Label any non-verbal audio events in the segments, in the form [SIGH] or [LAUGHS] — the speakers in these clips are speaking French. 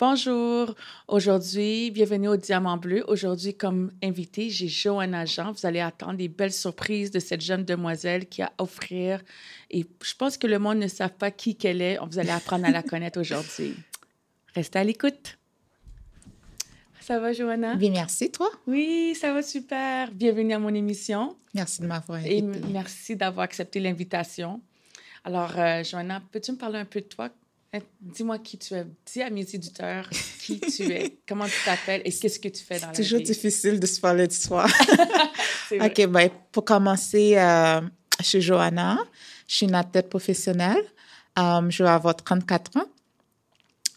Bonjour. Aujourd'hui, bienvenue au Diamant Bleu. Aujourd'hui, comme invité, j'ai Joanna Jean. Vous allez attendre des belles surprises de cette jeune demoiselle qui a à offrir. Et je pense que le monde ne sait pas qui qu'elle est. Vous allez apprendre à la [LAUGHS] connaître aujourd'hui. Restez à l'écoute. Ça va, Joanna? Bien, merci, toi? Oui, ça va super. Bienvenue à mon émission. Merci de m'avoir invité. Et merci d'avoir accepté l'invitation. Alors, euh, Joanna, peux-tu me parler un peu de toi? Euh, dis-moi qui tu es. Dis à mes éditeurs qui tu es, [LAUGHS] comment tu t'appelles et qu'est-ce que tu fais dans la vie? C'est toujours difficile de se parler de soi. [LAUGHS] [LAUGHS] OK, ben, pour commencer, euh, je suis Johanna. Je suis une athlète professionnelle. Euh, je vais avoir 34 ans.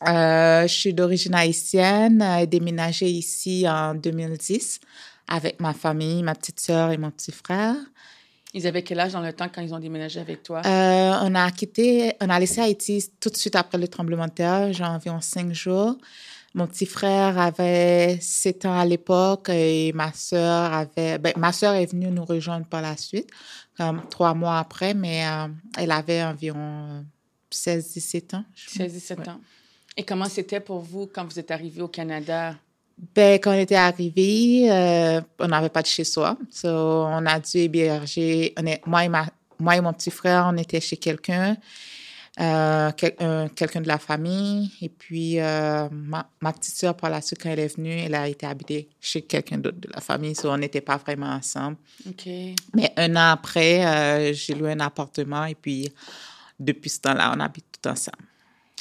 je suis d'origine haïtienne et déménagé ici en 2010 avec ma famille, ma petite sœur et mon petit frère. Ils avaient quel âge dans le temps quand ils ont déménagé avec toi? Euh, on a quitté, on a laissé Haïti tout de suite après le tremblement de terre, genre environ cinq jours. Mon petit frère avait sept ans à l'époque et ma sœur avait, ben, ma sœur est venue nous rejoindre par la suite, comme trois mois après, mais euh, elle avait environ 16-17 ans. 16-17 ans. Et comment c'était pour vous quand vous êtes arrivé au Canada? Ben, quand on était arrivé, euh, on n'avait pas de chez soi. So, on a dû héberger. On est, moi, et ma, moi et mon petit frère, on était chez quelqu'un, euh, quelqu'un de la famille. Et puis, euh, ma, ma, petite sœur, par la suite, quand elle est venue, elle a été habitée chez quelqu'un d'autre de la famille. So, on n'était pas vraiment ensemble. OK. Mais un an après, euh, j'ai loué un appartement. Et puis, depuis ce temps-là, on habite tout ensemble.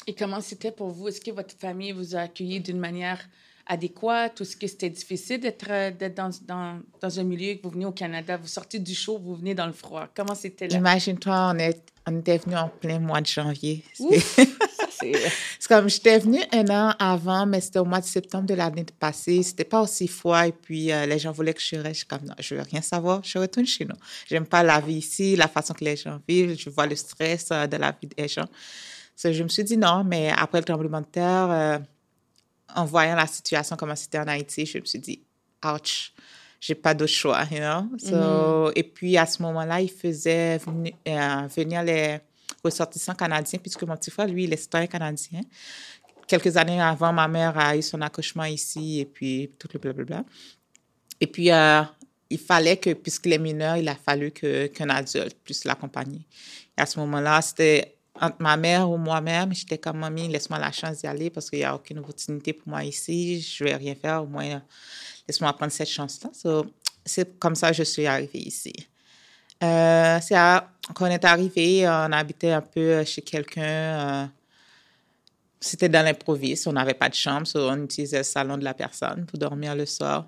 Et comment c'était pour vous? Est-ce que votre famille vous a accueilli d'une manière adéquate ou est-ce que c'était difficile d'être euh, dans, dans, dans, un milieu que vous venez au Canada, vous sortez du chaud, vous venez dans le froid? Comment c'était là? Imagine-toi, on, est, on était venu en plein mois de janvier. [LAUGHS] C'est comme j'étais venue un an avant, mais c'était au mois de septembre de l'année passée. C'était pas aussi froid et puis euh, les gens voulaient que je reste. Je suis comme non, je veux rien savoir, je retourne chez nous. J'aime pas la vie ici, la façon que les gens vivent. Je vois le stress euh, de la vie des gens. So, je me suis dit non, mais après le tremblement de terre, en voyant la situation, comment c'était en Haïti, je me suis dit, ouch, j'ai pas d'autre choix, you know? So, mm-hmm. Et puis, à ce moment-là, il faisait euh, venir les ressortissants canadiens, puisque mon petit frère, lui, il est citoyen canadien. Quelques années avant, ma mère a eu son accouchement ici, et puis tout le blablabla. Et puis, euh, il fallait que, puisqu'il est mineur, il a fallu qu'un adulte puisse l'accompagner. Et à ce moment-là, c'était entre ma mère ou moi-même, j'étais comme mamie, laisse-moi la chance d'y aller parce qu'il n'y a aucune opportunité pour moi ici. Je ne vais rien faire, au moins laisse-moi prendre cette chance-là. c'est comme ça que je suis arrivée ici. Euh, c'est quand on est arrivé, on habitait un peu chez quelqu'un. Euh, c'était dans l'improviste, on n'avait pas de chambre, on utilisait le salon de la personne pour dormir le soir.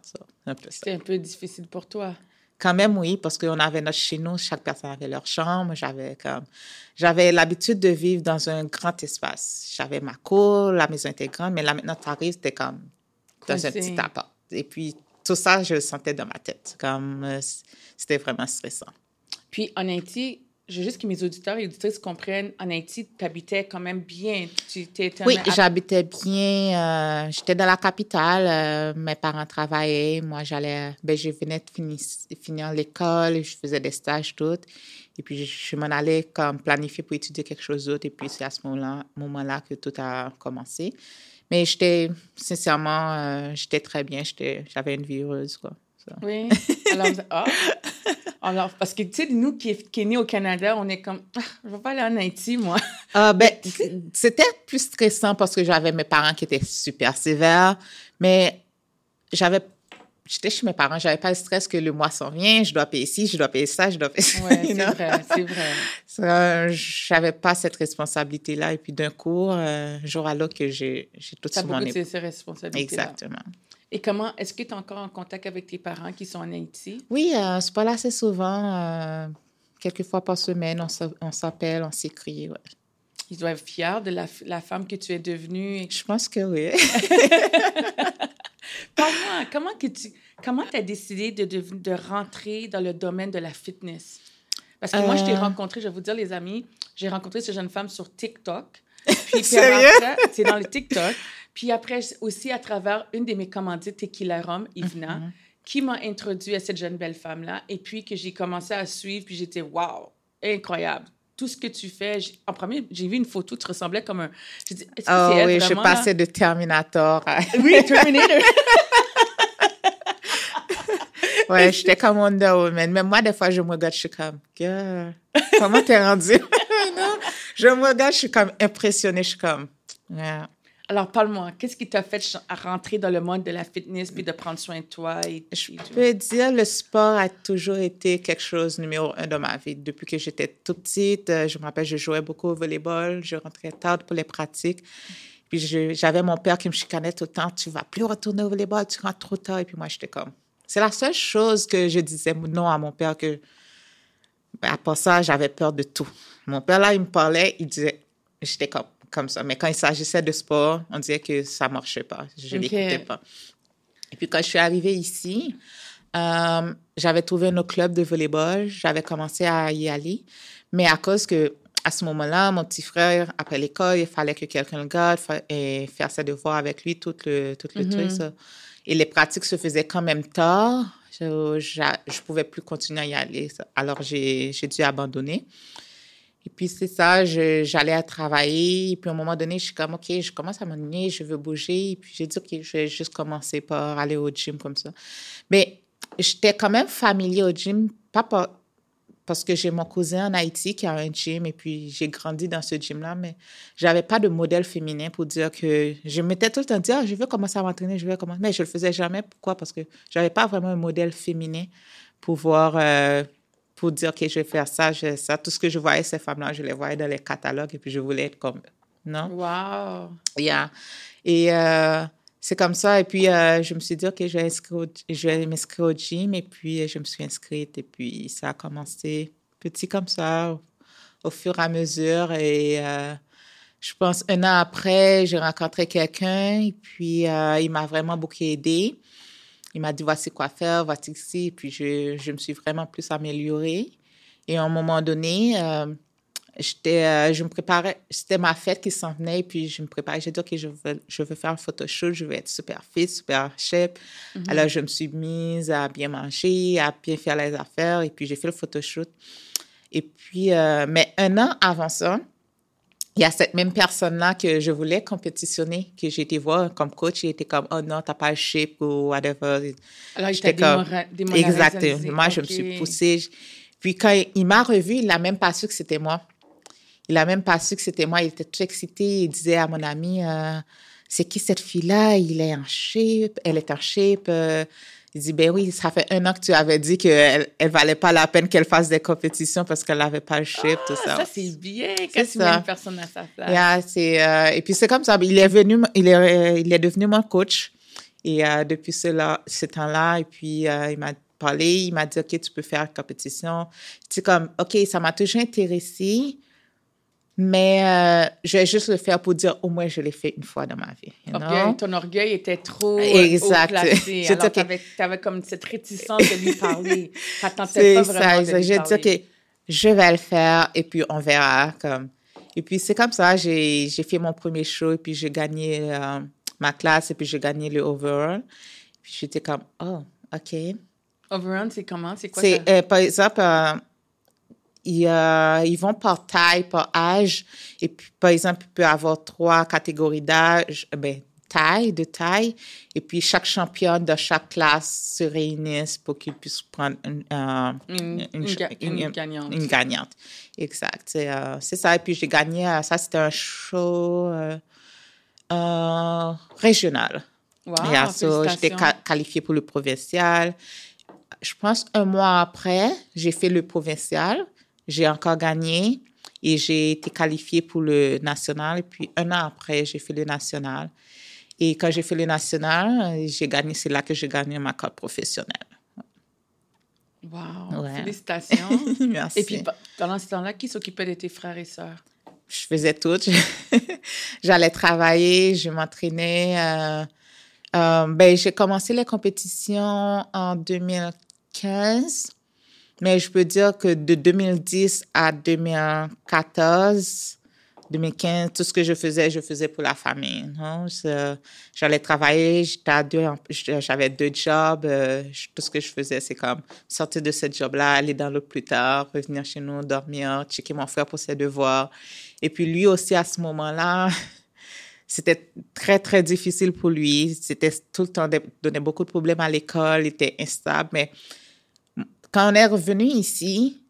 C'était un peu difficile pour toi? Quand même, oui, parce qu'on avait notre chez nous, chaque personne avait leur chambre. J'avais comme, j'avais l'habitude de vivre dans un grand espace. J'avais ma cour, la maison était grande, mais là maintenant, tu arrives, c'était comme dans un petit appart. Et puis, tout ça, je le sentais dans ma tête. Comme, euh, c'était vraiment stressant. Puis, en Haïti, je veux juste que mes auditeurs et auditrices comprennent, en Haïti, tu habitais quand même bien. Tu oui, j'habitais bien. Euh, j'étais dans la capitale. Euh, mes parents travaillaient. Moi, j'allais. Ben, je venais de finir, finir l'école. Je faisais des stages, tout. Et puis, je, m'en allais comme planifier pour étudier quelque chose d'autre. Et puis, c'est à ce moment-là, moment-là que tout a commencé. Mais j'étais, sincèrement, euh, j'étais très bien. J'avais une vie heureuse, quoi. Oui. Alors, ah. Alors, parce que, tu sais, nous qui, qui est nés au Canada, on est comme, ah, je ne vais pas aller en Haïti, moi. Ah, ben, c'était plus stressant parce que j'avais mes parents qui étaient super sévères, mais j'avais j'étais chez mes parents, j'avais pas le stress que le mois s'en vient, je dois payer ci, je dois payer ça, je dois payer ça. Oui, [LAUGHS] c'est vrai, c'est vrai. [LAUGHS] j'avais pas cette responsabilité-là. Et puis d'un coup, euh, jour à l'autre, que j'ai tout sur mon épaule. ces responsabilités Exactement. Et comment, est-ce que tu es encore en contact avec tes parents qui sont en Haïti? Oui, euh, c'est pas là assez souvent. Euh, quelques fois par semaine, on s'appelle, on s'écrit. Ouais. Ils doivent être fiers de la, la, femme que tu es devenue. Je pense que oui. [LAUGHS] comment comment que tu comment as décidé de, de, de, rentrer dans le domaine de la fitness? Parce que moi, je t'ai euh. rencontré, je vais vous dire, les amis, j'ai rencontré cette jeune femme sur TikTok. [LAUGHS] Puis, c'est dans le TikTok. Puis après, aussi à travers une de mes commandites, Tequila Rome, Ivna, mm-hmm. qui m'a introduit à cette jeune belle femme-là. Et puis que j'ai commencé à suivre, puis j'étais, wow, incroyable. tout ce que tu fais. En premier, j'ai vu une photo, tu ressemblais comme un. J'ai dit, est-ce que oh, c'est oui, je passais de Terminator à. [LAUGHS] Oui, Terminator. [LAUGHS] [LAUGHS] ouais, j'étais comme Wonder Woman. Mais moi, des fois, je me regarde, je suis comme, girl, comment t'es rendu? non, je me regarde, je suis comme impressionnée, je suis comme, yeah. Alors, parle-moi, qu'est-ce qui t'a fait rentrer dans le monde de la fitness puis de prendre soin de toi? Et, je peux dire, le sport a toujours été quelque chose numéro un dans ma vie. Depuis que j'étais toute petite, euh, je me rappelle, je jouais beaucoup au volleyball, je rentrais tard pour les pratiques. Puis j'avais mon père qui me chicanait tout le temps, tu vas plus retourner au volleyball, tu rentres trop tard. Et puis moi, j'étais comme... C'est la seule chose que je disais non à mon père que... Ben, à part ça, j'avais peur de tout. Mon père, là, il me parlait, il disait... J'étais comme comme ça. Mais quand il s'agissait de sport, on disait que ça ne marchait pas. Je ne l'écoutais pas. Et puis, quand je suis arrivée ici, euh, j'avais trouvé un autre club de volleyball. J'avais commencé à y aller. Mais à cause que, à ce moment-là, mon petit frère, après l'école, il fallait que quelqu'un le garde et faire ses devoirs avec lui, tout le, tout le truc. Mm-hmm. Et les pratiques se faisaient quand même tard. Je ne pouvais plus continuer à y aller. Alors, j'ai dû abandonner. Et puis, c'est ça, j'allais à travailler. Et puis, à un moment donné, je suis comme, OK, je commence à m'ennuyer, je veux bouger. Et puis, j'ai dit, OK, je vais juste commencer par aller au gym comme ça. Mais j'étais quand même familier au gym, pas parce que j'ai mon cousin en Haïti qui a un gym et puis j'ai grandi dans ce gym-là, mais j'avais pas de modèle féminin pour dire que je m'étais tout le temps dit, ah, je veux commencer à m'entraîner, je veux commencer. Mais je le faisais jamais. Pourquoi? Parce que j'avais pas vraiment un modèle féminin pour voir. Euh, pour dire, OK, je vais faire ça, je vais ça. Tout ce que je voyais, ces femmes-là, je les voyais dans les catalogues et puis je voulais être comme Non? Wow! Yeah. Et euh, c'est comme ça. Et puis, euh, je me suis dit, OK, je vais, m'inscrire au gym. Et puis, je me suis inscrite. Et puis, ça a commencé petit comme ça, au, fur et à mesure. Et euh, je pense, un an après, j'ai rencontré quelqu'un. Et puis, il m'a vraiment beaucoup aidé. Il m'a dit, voici quoi faire, voici ici. Puis, je, je me suis vraiment plus améliorée. Et à un moment donné, euh, j'étais, euh, je me préparais, c'était ma fête qui s'en venait, puis je me préparais. J'ai dit, OK, je veux, je veux faire un photoshoot, je veux être super fit, super chef. Mm-hmm. Alors, je me suis mise à bien manger, à bien faire les affaires, et puis j'ai fait le photoshoot. Et puis, euh, mais un an avant ça, il y a cette même personne-là que je voulais compétitionner, que j'ai été voir comme coach. Il était comme, oh non, t'as pas le shape ou whatever. Alors, il comme, Exactement. Moi, je me suis poussée. Puis quand il m'a revu, il n'a même pas su que c'était moi. Il n'a même pas su que c'était moi. Il était tout excité. Il disait à mon ami, euh, c'est qui cette fille-là? Il est en shape. Elle est en shape. Euh, il dit, ben oui, ça fait un an que tu avais dit qu'elle ne valait pas la peine qu'elle fasse des compétitions parce qu'elle n'avait pas le shape, tout ça. Ça, c'est bien quand tu mets une personne à sa place. Yeah, c'est, euh, et puis c'est comme ça. Il est venu, il est, euh, il est devenu mon coach. Et euh, depuis cela, ce temps-là, et puis il m'a parlé, il m'a dit, OK, tu peux faire compétition. C'est comme, OK, ça m'a toujours intéressé. Mais euh, je vais juste le faire pour dire au moins je l'ai fait une fois dans ma vie. ton orgueil était trop euh, exact. haut placé. [LAUGHS] Alors, tu avais, comme cette réticence de lui parler. [LAUGHS] Tu pas vraiment ça, de lui J'ai dit, OK, je vais le faire et puis on verra. Comme. Et puis c'est comme ça, j'ai fait mon premier show et puis j'ai gagné euh, ma classe et puis j'ai gagné le overall. Puis j'étais comme, oh, OK. Overall, c'est comment? C'est quoi ça? Euh, par exemple, ils, vont par taille, par âge. Et puis, par exemple, il peut y avoir trois catégories d'âge, ben, taille, de taille. Et puis, chaque championne de chaque classe se réunissent pour qu'ils puissent prendre une, gagnante. Une gagnante. Exact. C'est euh, ça. Et puis, j'ai gagné, euh, ça, c'était un show euh, régional. Wow, J'étais qualifiée pour le provincial. Je pense un mois après, j'ai fait le provincial j'ai encore gagné et j'ai été qualifiée pour le national. Et puis un an après, j'ai fait le national. Et quand j'ai fait le national, j'ai gagné, c'est là que j'ai gagné ma carte professionnelle. Wow! Félicitations! [LAUGHS] Merci. Et puis, pendant ce temps-là, qui s'occupait de tes frères et sœurs? Je faisais tout. [LAUGHS] J'allais travailler, je m'entraînais. Euh, euh, ben, j'ai commencé les compétitions en 2015. Mais je peux dire que de 2010 à 2014, 2015, tout ce que je faisais, je faisais pour la famille. J'allais travailler, j'avais deux jobs. Euh, tout ce que je faisais, c'est comme sortir de ce job-là, aller dans l'autre plus tard, revenir chez nous, dormir, checker mon frère pour ses devoirs. Et puis lui aussi, à ce moment-là, [LAUGHS] c'était très, très difficile pour lui. C'était tout le temps, donnait beaucoup de problèmes à l'école, il était instable. Mais quand on est revenu ici,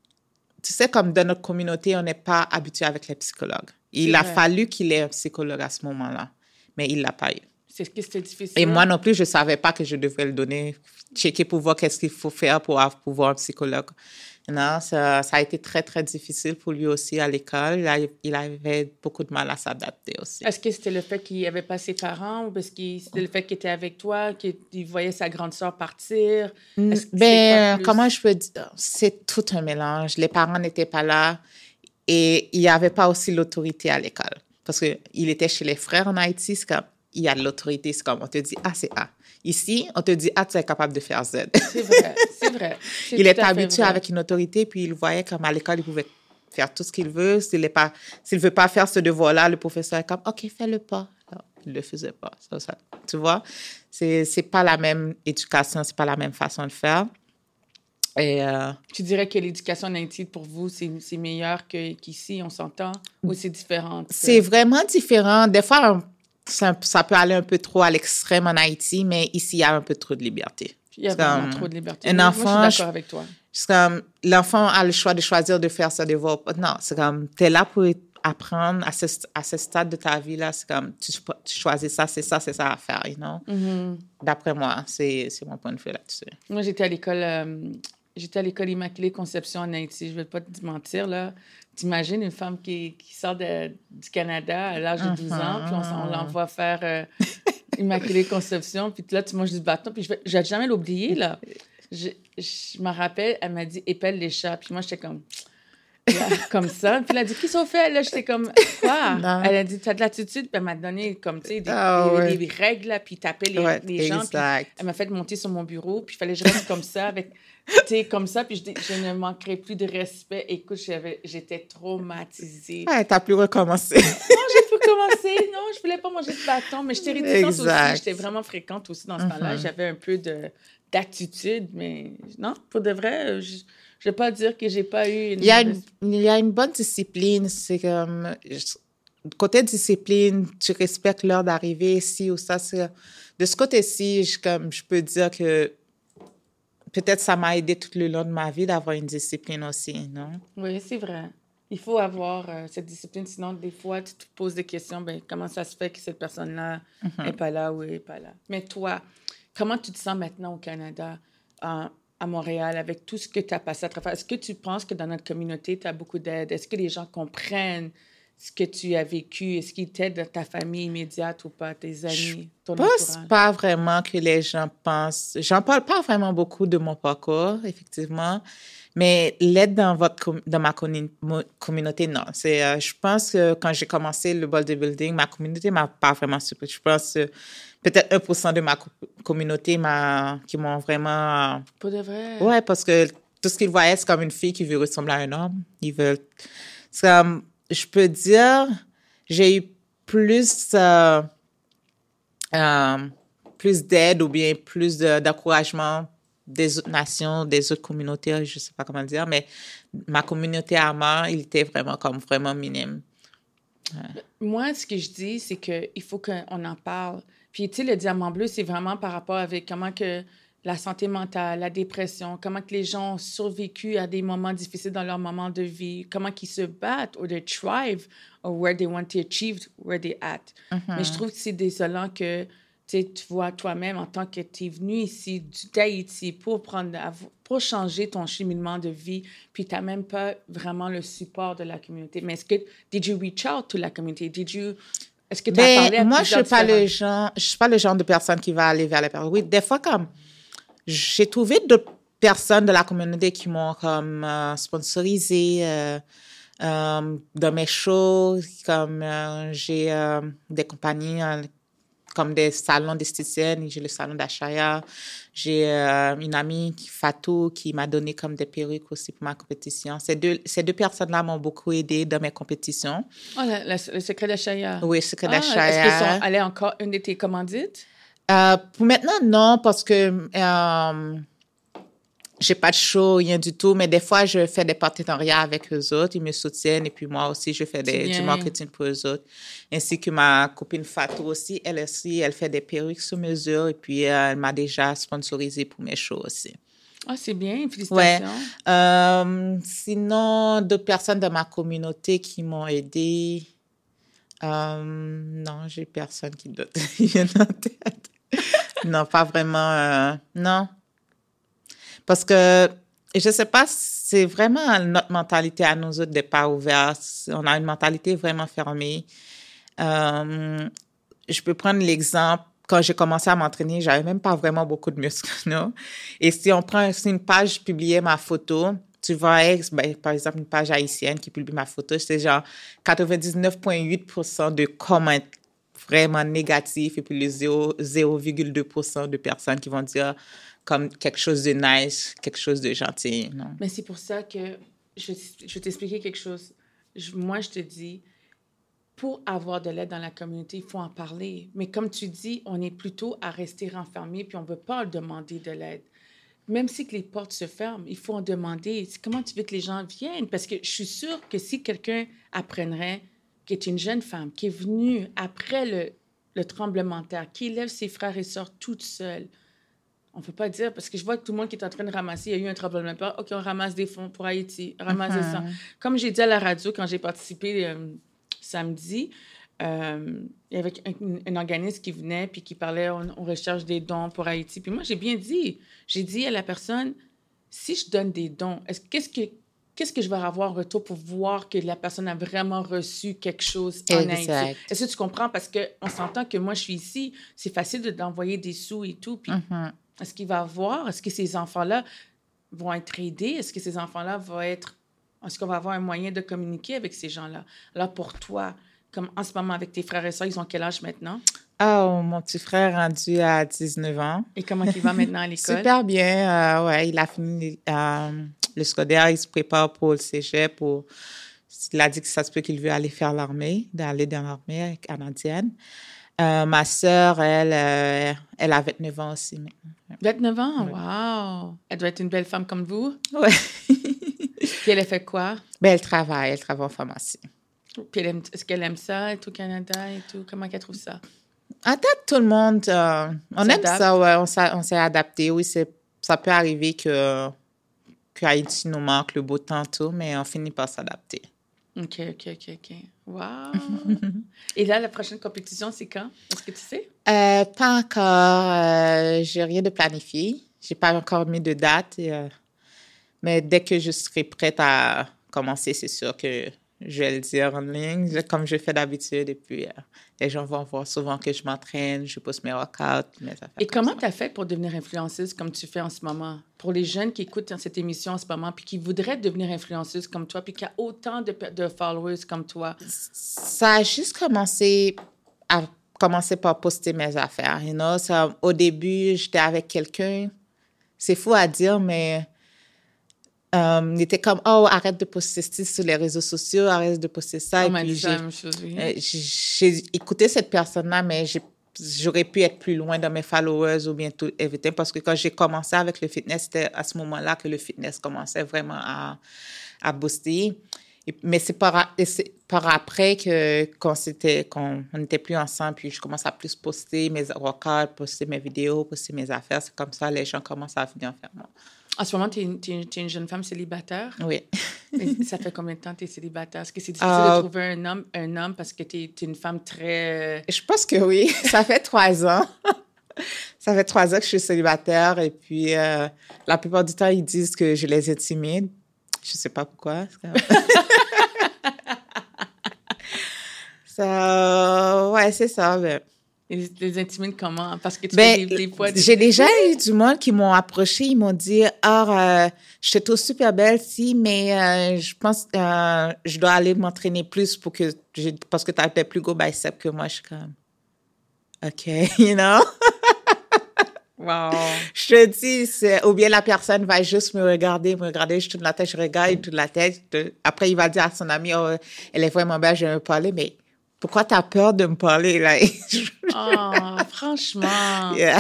tu sais, comme dans notre communauté, on n'est pas habitué avec les psychologues. Il a fallu qu'il ait un psychologue à ce moment-là, mais il l'a pas eu. C'est ce qui c'était difficile. Et moi non plus, je savais pas que je devrais le donner, checker pour voir qu'est-ce qu'il faut faire pour avoir un psychologue. Non, ça, ça, a été très, très difficile pour lui aussi à l'école. Il, avait beaucoup de mal à s'adapter aussi. Est-ce que c'était le fait qu'il avait pas ses parents ou parce que c'était le fait qu'il était avec toi, qu'il voyait sa grande sœur partir? Ben, comment je peux dire? C'est tout un mélange. Les parents n'étaient pas là et il n'y avait pas aussi l'autorité à l'école. Parce qu'il était chez les frères en Haïti, c'est comme, il y a de l'autorité, c'est comme, on te dit A, c'est A. Ici, on te dit, ah, tu es capable de faire Z. C'est vrai, c'est vrai. [LAUGHS] il est habitué avec une autorité, puis il voyait comme à l'école, il pouvait faire tout ce qu'il veut. S'il ne veut pas faire ce devoir-là, le professeur est comme, OK, fais-le pas. il ne le faisait pas. Ça, ça, tu vois, c'est n'est pas la même éducation, c'est pas la même façon de faire. Et euh, tu dirais que l'éducation en Haïti, pour vous, c'est meilleur qu'ici, on s'entend, ou c'est différent? C'est vraiment différent. Des fois, ça, peut aller un peu trop à l'extrême en Haïti, mais ici, il y a un peu trop de liberté. Il y a vraiment trop de liberté. Un enfant, je suis d'accord avec toi. comme, l'enfant a le choix de choisir de faire sa devoir. Non, c'est comme, tu es là pour apprendre à ce, à ce stade de ta vie là c'est comme tu, choisis ça c'est ça c'est ça à faire you know? Mm-hmm. d'après moi c'est mon point de vue là-dessus moi j'étais à l'école euh, j'étais à l'école Immaculée Conception en Haïti je vais pas te mentir là T'imagines une femme qui, qui sort de, du Canada à l'âge de 12 ans, puis on, on l'envoie faire euh, Immaculée Conception, puis là, tu manges du bâton, puis je vais jamais l'oublier, là. Je, je me rappelle, elle m'a dit « épelle les chats », puis moi, j'étais comme... comme ça. Puis elle a dit, qu'est-ce qu'on fait? Là, j'étais comme, quoi? Elle a dit, tu as de l'attitude. Puis elle m'a donné, comme, tu sais, des, ah, règles, là, puis taper les, les gens. elle m'a fait monter sur mon bureau, puis il fallait que je reste comme ça, avec tu comme ça, puis je, je, ne manquerai plus de respect. Écoute, j'étais traumatisée. Ouais, t'as plus recommencé. non, j'ai plus recommencé. Non, je voulais pas manger de bâton, mais j'étais réticente aussi. J'étais vraiment fréquente aussi dans ce temps-là. Mm-hmm. J'avais un peu de d'attitude, mais non, pour de vrai, je ne vais pas dire que j'ai pas eu une... Il y, a une, il y a une bonne discipline. C'est comme... Côté discipline, tu respectes l'heure d'arrivée, ici ou ça. De ce côté-ci, je, comme, je peux dire que peut-être ça m'a aidé tout le long de ma vie d'avoir une discipline aussi, non? Oui, c'est vrai. Il faut avoir euh, cette discipline, sinon des fois tu te poses des questions, ben, comment ça se fait que cette personne-là n'est mhm. pas là ou n'est pas là? Mais toi, comment tu te sens maintenant au Canada, à Montréal, avec tout ce que tu as passé à travers? Est-ce que tu penses que dans notre communauté, tu as beaucoup d'aide? Est-ce que les gens comprennent ce que tu as vécu? Est-ce qu'ils t'aident ta famille immédiate ou pas, tes amis, ton Je pense pas vraiment que les gens pensent. J'en parle pas vraiment beaucoup de mon parcours, effectivement, mais l'aide dans votre dans ma communauté, non. C'est, euh, je pense que quand j'ai commencé le bodybuilding, ma communauté m'a pas vraiment supporté. Je pense que peut-être 1% de ma communauté m'a qui m'ont vraiment. Pour de vrai? Ouais, parce que tout ce qu'ils voyaient, c'est comme une fille qui veut ressembler à un homme. Ils veulent. C'est comme je peux dire, j'ai eu plus, euh, euh, plus d'aide ou bien plus d'encouragement des autres nations, des autres communautés, je ne sais pas comment dire, mais ma communauté à moi, il était vraiment comme vraiment minime. Moi, ce que je dis, c'est qu'il faut qu'on en parle. Puis, tu sais, le diamant bleu, c'est vraiment par rapport avec comment que la santé mentale, la dépression, comment que les gens ont survécu à des moments difficiles dans leur moment de vie, comment qu'ils se battent ou they thrive or where they want to achieve where they at. Mais je mm-hmm. trouve que c'est désolant que tu vois toi-même en tant que tu es venu ici d'Haïti pour prendre pour changer ton cheminement de vie puis tu n'as même pas vraiment le support de la communauté. Mais est-ce que did you reach out to la communauté? Did you est-ce que tu as ben, parlé à moi je suis pas le genre je suis pas le genre de personne qui va aller vers les personnes. Oui des fois comme j'ai trouvé d'autres personnes de la communauté qui m'ont comme euh, sponsorisé euh, euh, dans mes shows, comme j'ai des compagnies comme des salons d'esthéticienne. J'ai le salon d'Achaya. J'ai euh, une amie, Fatou, qui m'a donné comme des perruques aussi pour ma compétition. Ces deux, ces deux personnes-là m'ont beaucoup aidé dans mes compétitions. Oh, le secret d'Achaya. Oui, le secret ah, d'Achaya. Est-ce qu'elle est encore une de tes commandites? Euh, pour maintenant, non, parce que euh, j'ai pas de show, rien du tout, mais des fois, je fais des partenariats avec eux autres. Ils me soutiennent et puis moi aussi, je fais des, du marketing pour eux autres. Ainsi que ma copine Fatou aussi, elle aussi, elle fait des perruques sur mesure et puis euh, elle m'a déjà sponsorisé pour mes shows aussi. Ah, c'est bien, félicitations. Ouais. Euh, sinon, d'autres personnes de ma communauté qui m'ont aidé. Euh, non, j'ai personne qui vient [LAUGHS] en tête. non, pas vraiment. non, parce que, je sais pas, c'est vraiment notre mentalité à nous autres de pas ouverts. On a une mentalité vraiment fermée. Euh, je peux prendre l'exemple quand j'ai commencé à m'entraîner, j'avais même pas vraiment beaucoup de muscles? [LAUGHS] Et si on prend une page, je publiais ma photo, tu vois, ben, par exemple, une page haïtienne qui publie ma photo, c'est genre 99,8% de commentaires vraiment négatifs et puis le 0,2% de personnes qui vont dire comme quelque chose de nice, quelque chose de gentil. Non? Mais c'est pour ça que je, vais t'expliquer quelque chose. moi, je te dis, pour avoir de l'aide dans la communauté, il faut en parler. Mais comme tu dis, on est plutôt à rester renfermé, puis on ne veut pas demander de l'aide. Même si que les portes se ferment, il faut en demander. Comment tu veux que les gens viennent? Parce que je suis sûre que si quelqu'un apprendrait qui est une jeune femme, qui est venue après le, le tremblement de terre, qui élève ses frères et sœurs toute seule, on ne peut pas dire, parce que je vois que tout le monde qui est en train de ramasser, il y a eu un tremblement de terre, OK, on ramasse des fonds pour Haïti, ramasse ça. Uh-huh. Comme j'ai dit à la radio quand j'ai participé euh, samedi, euh, il y avait un, organisme qui venait puis qui parlait, on, recherche des dons pour Haïti. Puis moi, j'ai bien dit, j'ai dit à la personne, si je donne des dons, est-ce, qu'est-ce que qu'est-ce que je vais avoir en retour pour voir que la personne a vraiment reçu quelque chose en Haïti? Est-ce que tu comprends? Parce qu'on s'entend que moi, je suis ici, c'est facile d'envoyer des sous et tout. Puis uh-huh. Est-ce qu'il va voir? Est-ce que ces enfants-là vont être aidés? Est-ce que ces enfants-là vont être... Est-ce qu'on va avoir un moyen de communiquer avec ces gens-là? Là, pour toi, comme en ce moment avec tes frères et soeurs, ils ont quel âge maintenant? Oh, mon petit frère rendu à 19 ans. Et comment il va maintenant à [LAUGHS] l'école? Super bien. Euh, ouais, il a fini euh, le scolaire, il se prépare pour le cégep. Pour... Il a dit que ça se peut qu'il veut aller faire l'armée, d'aller dans l'armée canadienne. Euh, ma sœur, elle, euh, elle a 29 ans aussi 29 ans? Wow! Elle doit être une belle femme comme vous? Oui. [LAUGHS] Puis elle a fait quoi? Ben, elle travaille, elle travaille en pharmacie. Puis est-ce qu'elle aime ça, tout Canada et tout? Comment elle trouve ça? Fait, tout le monde, euh, on aime ça, ouais, on s'est adapté. Oui, ça peut arriver que, que Haïti nous manque le beau temps, tout, mais on finit par s'adapter. OK, OK, OK, OK. Wow! [LAUGHS] Et là, la prochaine compétition, c'est quand? Est-ce que tu sais? Euh, pas encore. Euh, j'ai rien de planifié. J'ai pas encore mis de date. Euh, mais dès que je serai prête à commencer, c'est sûr que je vais le dire en ligne, comme je fais d'habitude. Et puis, euh, les gens vont voir souvent que je m'entraîne, je pose mes workouts, mes affaires. Et comment tu as fait pour devenir influenceuse comme tu fais en ce moment? Pour les jeunes qui écoutent cette émission en ce moment, puis qui voudraient devenir influenceuse comme toi, puis qui a autant de, de followers comme toi? Ça a juste commencé à commencer par poster mes affaires. You know? ça, au début, j'étais avec quelqu'un. C'est fou à dire, mais euh, il était comme oh arrête de poster ça sur les réseaux sociaux arrête de poster ça. Et puis euh, j'ai écouté cette personne là mais j'aurais pu être plus loin dans mes followers ou bien tout everything parce que quand j'ai commencé avec le fitness c'était à ce moment là que le fitness commençait vraiment à à booster mais c'est par, par après que quand c'était quand on n'était plus ensemble puis je commence à plus poster mes records poster mes vidéos poster mes affaires c'est comme ça les gens commencent à venir faire moi en ce moment, tu es, une jeune femme célibataire? Oui. [LAUGHS] ça fait combien de temps que tu es célibataire? Est-ce que c'est difficile de euh, trouver un homme, un homme parce que tu es, une femme très... Je pense que oui. [LAUGHS] ça fait trois ans. ça fait trois ans que je suis célibataire et puis euh, la plupart du temps, ils disent que je les intimide. Je sais pas pourquoi. ça, [LAUGHS] ouais, c'est ça. Mais... Les, les intimides comment? Parce que tu ben, des, fois... J'ai déjà eu du monde qui m'ont approché, ils m'ont dit « Ah, euh, je te trouve super belle, si, mais euh, je pense euh, je dois aller m'entraîner plus pour que... parce que tu as des plus gros biceps que moi. » Je suis comme OK, [LAUGHS] you know? wow. Je te dis, ou bien la personne va juste me regarder, me regarder, je tourne la tête, je regarde, il tourne la tête. Après, il va dire à son ami, oh, elle est vraiment belle, je vais me parler, mais pourquoi tu as peur de me parler, là? oh, [LAUGHS] franchement. Yeah.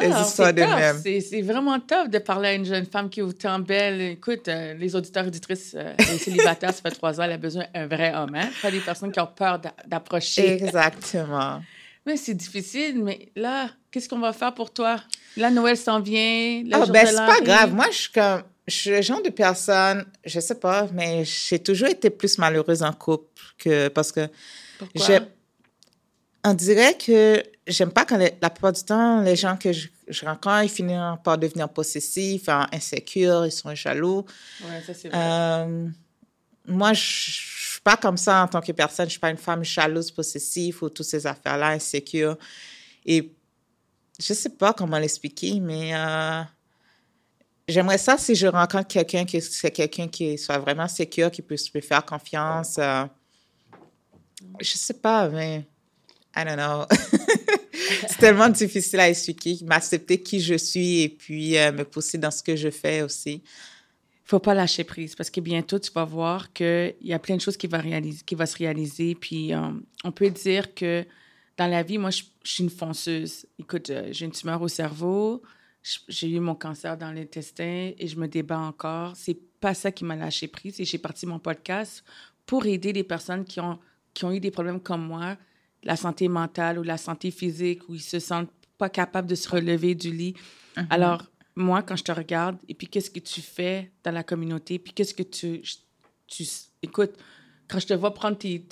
C'est vraiment top de parler à une jeune femme qui est autant belle. Écoute, euh, les auditeurs et auditrices, euh, les [LAUGHS] célibataires, ça fait trois ans, elle a besoin d'un vrai homme, hein? Pas des personnes qui ont peur d'approcher. Exactement. mais c'est difficile, mais là, qu'est-ce qu'on va faire pour toi? La Noël s'en vient. Ah, ben, c'est pas grave. Moi, je suis comme. Je suis le genre de personne, je sais pas, mais j'ai toujours été plus malheureuse en couple que. Parce que. Pourquoi? On dirait que j'aime pas quand la plupart du temps, les gens que je, rencontre, ils finissent par devenir possessifs, insécures, ils sont jaloux. Ouais, ça c'est vrai. Euh, moi, je, suis pas comme ça en tant que personne. Je suis pas une femme jalouse, possessive ou toutes ces affaires-là, insécure. Et je sais pas comment l'expliquer, mais euh, j'aimerais ça si je rencontre quelqu'un qui c'est quelqu'un qui soit vraiment sécure, qui peut me faire confiance. Euh, je sais pas, mais I don't know. [LAUGHS] c'est tellement difficile à expliquer, m'accepter qui je suis et puis euh, me pousser dans ce que je fais aussi. Faut pas lâcher prise parce que bientôt tu vas voir qu'il y a plein de choses qui, va réaliser, qui va se réaliser. Puis euh, on peut dire que dans la vie, moi, je, suis une fonceuse. Écoute, euh, j'ai une tumeur au cerveau, j'ai eu mon cancer dans l'intestin et je me débat encore. C'est pas ça qui m'a lâché prise et j'ai parti mon podcast pour aider les personnes qui ont, qui ont eu des problèmes comme moi la santé mentale ou la santé physique, où ils se sentent pas capables de se relever du lit. Mhm. Alors, moi, quand je te regarde, et puis qu'est-ce que tu fais dans la communauté, puis qu'est-ce que tu, tu... Écoute, quand je te vois prendre tes,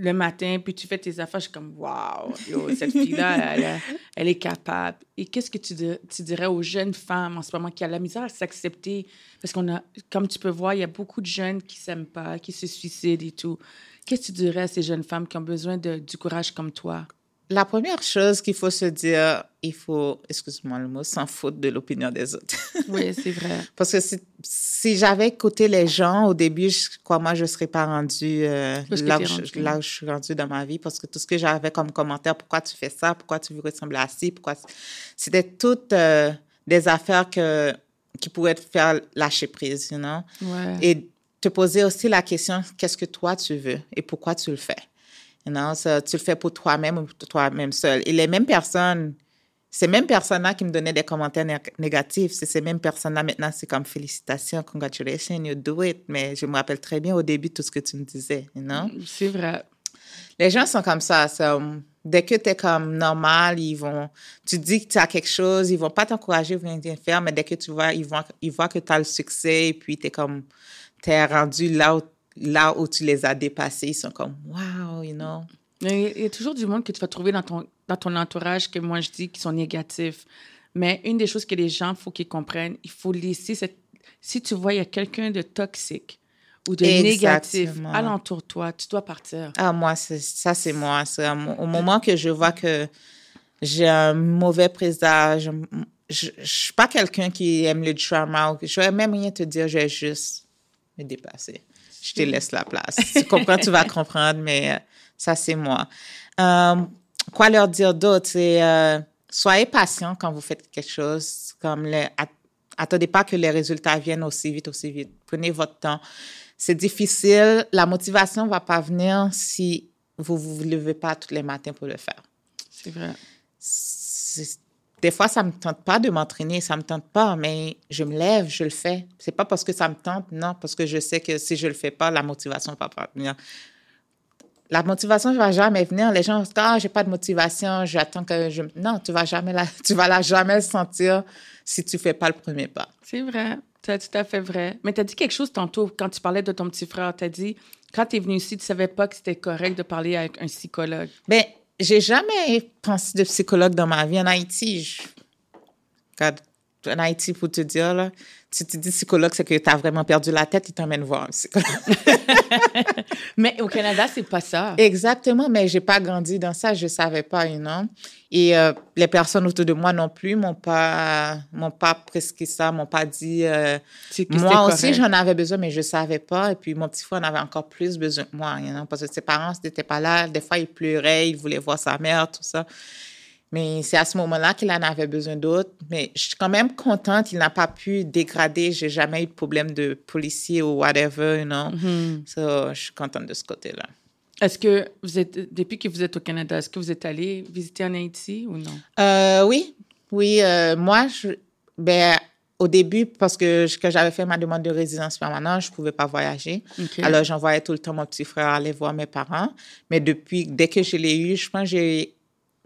le matin, puis tu fais tes affaires, je suis comme, waouh, cette fille-là, elle, est capable. Et qu'est-ce que tu, tu, dirais aux jeunes femmes en ce moment qui ont la misère à s'accepter? Parce qu'on a, comme tu peux voir, il y a beaucoup de jeunes qui s'aiment pas, qui se suicident et tout. Qu'est-ce que tu dirais à ces jeunes femmes qui ont besoin de, du courage comme toi? La première chose qu'il faut se dire, il faut, excuse-moi le mot, s'en foutre de l'opinion des autres. [LAUGHS] oui, c'est vrai. [LAUGHS] Parce que si, j'avais écouté les gens au début, je crois moi, je ne serais pas rendue euh, là, où je, là, où je, suis rendue dans ma vie. Parce que tout ce que j'avais comme commentaire, pourquoi tu fais ça, pourquoi tu veux ressembler à ci, pourquoi. C'était toutes euh, des affaires que, qui pourraient te faire lâcher prise, you know? Ouais. Et te poser aussi la question, qu'est-ce que toi tu veux et pourquoi tu le fais? Ça, tu le fais pour toi-même ou pour toi-même seul. Et les mêmes personnes, ces mêmes personnes-là qui me donnaient des commentaires négatifs, c'est ces mêmes personnes-là maintenant, c'est comme félicitations, congratulations, you do it. Mais je me rappelle très bien au début tout ce que tu me disais, non? C'est vrai. Les gens sont comme ça. dès que tu es comme normal, ils vont, tu dis que tu as quelque chose, ils vont pas t'encourager, ils vont rien faire, mais dès que tu vois, ils, vont, ils voient que tu as le succès et puis tu es comme, tu es rendu là où, là où tu les as dépassés. Ils sont comme, wow, you know. Il y a toujours du monde que tu vas trouver dans ton, dans ton entourage que moi je dis qui sont négatifs. Mais une des choses que les gens, faut qu'ils comprennent, il faut laisser cette... Si tu vois, il y a quelqu'un de toxique ou de négatif alentour de toi, tu dois partir. Ah, moi, ça, c'est moi. Au moment que je vois que j'ai un mauvais présage, je ne suis pas quelqu'un qui aime le drama. Je vais même rien te dire, je vais juste me déplacer. Je te laisse la place. Tu comprends, tu vas comprendre, mais euh, ça, c'est moi. Euh, quoi leur dire d'autre? C'est euh, soyez patient quand vous faites quelque chose. Comme les, attendez pas que les résultats viennent aussi vite, aussi vite. Prenez votre temps. C'est difficile. La motivation va pas venir si vous vous levez pas tous les matins pour le faire. C'est vrai des fois, ça me tente pas de m'entraîner, ça me tente pas, mais je me lève, je le fais. C'est pas parce que ça me tente, non, parce que je sais que si je le fais pas, la motivation va pas venir. La motivation ne va jamais venir. Les gens disent ah j'ai pas de motivation, j'attends que je non, tu vas jamais la, [LAUGHS] tu vas la jamais sentir si tu fais pas le premier pas. C'est vrai, c'est tout à fait vrai. Mais tu as dit quelque chose tantôt quand tu parlais de ton petit frère. Tu as dit quand tu es venu ici, tu savais pas que c'était correct de parler avec un psychologue. Ben j'ai jamais pensé de psychologue dans ma vie. En Haïti, en Haïti, pour te dire, là, si tu dis psychologue, c'est que tu as vraiment perdu la tête, ils t'emmènent voir un psychologue. [LAUGHS] mais au Canada, c'est pas ça. Exactement, mais j'ai pas grandi dans ça, je savais pas, you know. Et euh, les personnes autour de moi non plus m'ont pas m'ont pas prescrit ça, m'ont pas dit euh, moi aussi j'en avais besoin mais je savais pas et puis mon petit frère en avait encore plus besoin que moi, you know, parce que ses parents n'étaient pas là, des fois il pleurait, il voulait voir sa mère, tout ça. Mais c'est à ce moment-là qu'il en avait besoin d'autres. Mais je suis quand même contente. Il n'a pas pu dégrader. J'ai jamais eu de problème de policier ou whatever, you know. Mm-hmm. je suis contente de ce côté-là. Est-ce que vous êtes, depuis que vous êtes au Canada, est-ce que vous êtes allé visiter en Haïti ou non? Euh, oui. Oui. Euh, moi, je, ben, au début, parce que quand j'avais fait ma demande de résidence permanente, je ne pouvais pas voyager. Alors, j'envoyais tout le temps mon petit frère aller voir mes parents. Mais depuis, dès que je l'ai eu, je pense que j'ai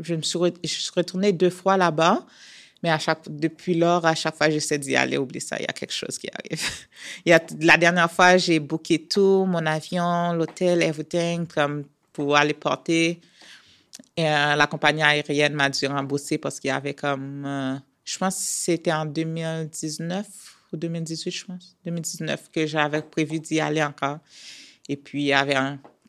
je me suis, suis retournée deux fois là-bas. Mais à chaque, depuis lors, à chaque fois, j'essaie d'y aller. Oublie ça, il y a quelque chose qui arrive. [LAUGHS] y a, la dernière fois, j'ai booké tout, mon avion, l'hôtel, everything, comme pour aller porter. Et euh, la compagnie aérienne m'a dû rembourser parce qu'il y avait comme, euh, je pense que c'était en 2019 ou 2018, je pense, 2019, que j'avais prévu d'y aller encore. Et puis, il y avait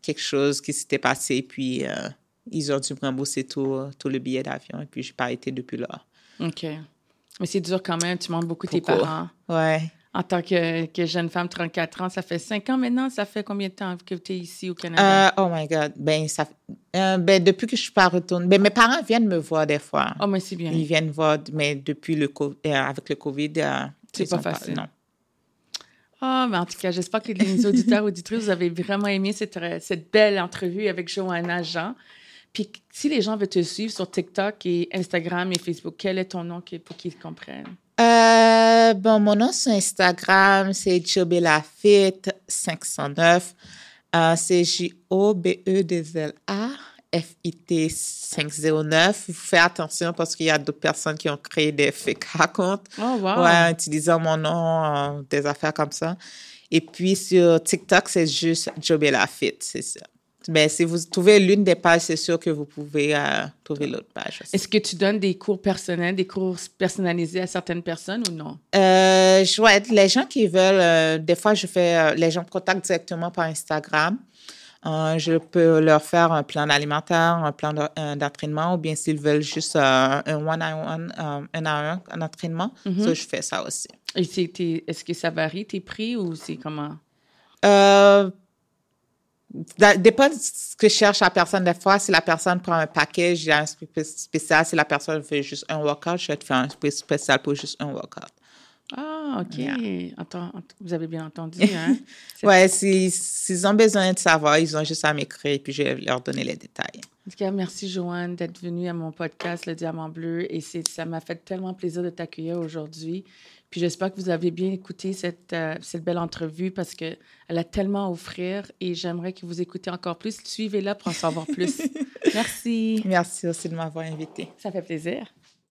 quelque chose qui s'était passé. Puis, euh, ils ont dû me rembourser tout, tout le billet d'avion et puis je n'ai pas été depuis là. OK. Mais c'est dur quand même, tu manques beaucoup tes parents. Ouais. En tant que, que, jeune femme, 34 ans, ça fait 5 ans maintenant. Ça fait combien de temps que tu es ici au Canada? Euh, oh my God. Ben, ça, euh, ben, depuis que je suis pas retournée, ben, mes parents viennent me voir des fois. Oh, mais c'est bien. Ils viennent voir, mais depuis le, euh, avec le COVID, c'est pas facile. non. Ah, mais en tout cas, j'espère que les auditeurs auditrices, vous avez vraiment aimé cette, cette belle entrevue avec Johanna Jean. Puis si les gens veulent te suivre sur TikTok et Instagram et Facebook, quel est ton nom pour qu'ils comprennent? Euh, bon, mon nom sur Instagram, c'est Jobelafit 509. Euh, c'est J-O-B-E-D-L-A. FIT 509. Il faut faire attention parce qu'il y a d'autres personnes qui ont créé des fake accounts. Oh, wow. Ouais, utilisant mon nom, euh, des affaires comme ça. Et puis sur TikTok, c'est juste Jobelafit, c'est ça. Mais si vous trouvez l'une des pages, c'est sûr que vous pouvez euh, trouver l'autre page Est-ce que tu donnes des cours personnels, des cours personnalisés à certaines personnes ou non? Euh, je vois les gens qui veulent, euh, des fois, je fais, les gens me contactent directement par Instagram. je peux leur faire un plan alimentaire, un plan d'entraînement, ou bien s'ils veulent juste un one-on-one, un à un, un entraînement, ça, je fais ça aussi. Est-ce que ça varie tes prix ou c'est comment? Dépend de ce que cherche la personne. Des fois, si la personne prend un package, il y a un spécial. Si la personne fait juste un workout, je vais te faire un spécial pour juste un workout. Ah, OK. Attends, vous avez bien entendu, [LAUGHS] hein? oui, s'ils si, ont besoin de savoir, ils ont juste à m'écrire et puis je vais leur donner les détails. En tout cas, merci Joanne d'être venue à mon podcast Le Diamant Bleu et ça m'a fait tellement plaisir de t'accueillir aujourd'hui. Puis j'espère que vous avez bien écouté cette, euh, cette belle entrevue parce qu'elle a tellement à offrir et j'aimerais que vous écoutez encore plus. Suivez-la pour en savoir plus. [LAUGHS] Merci. Merci aussi de m'avoir invité. Ça fait plaisir.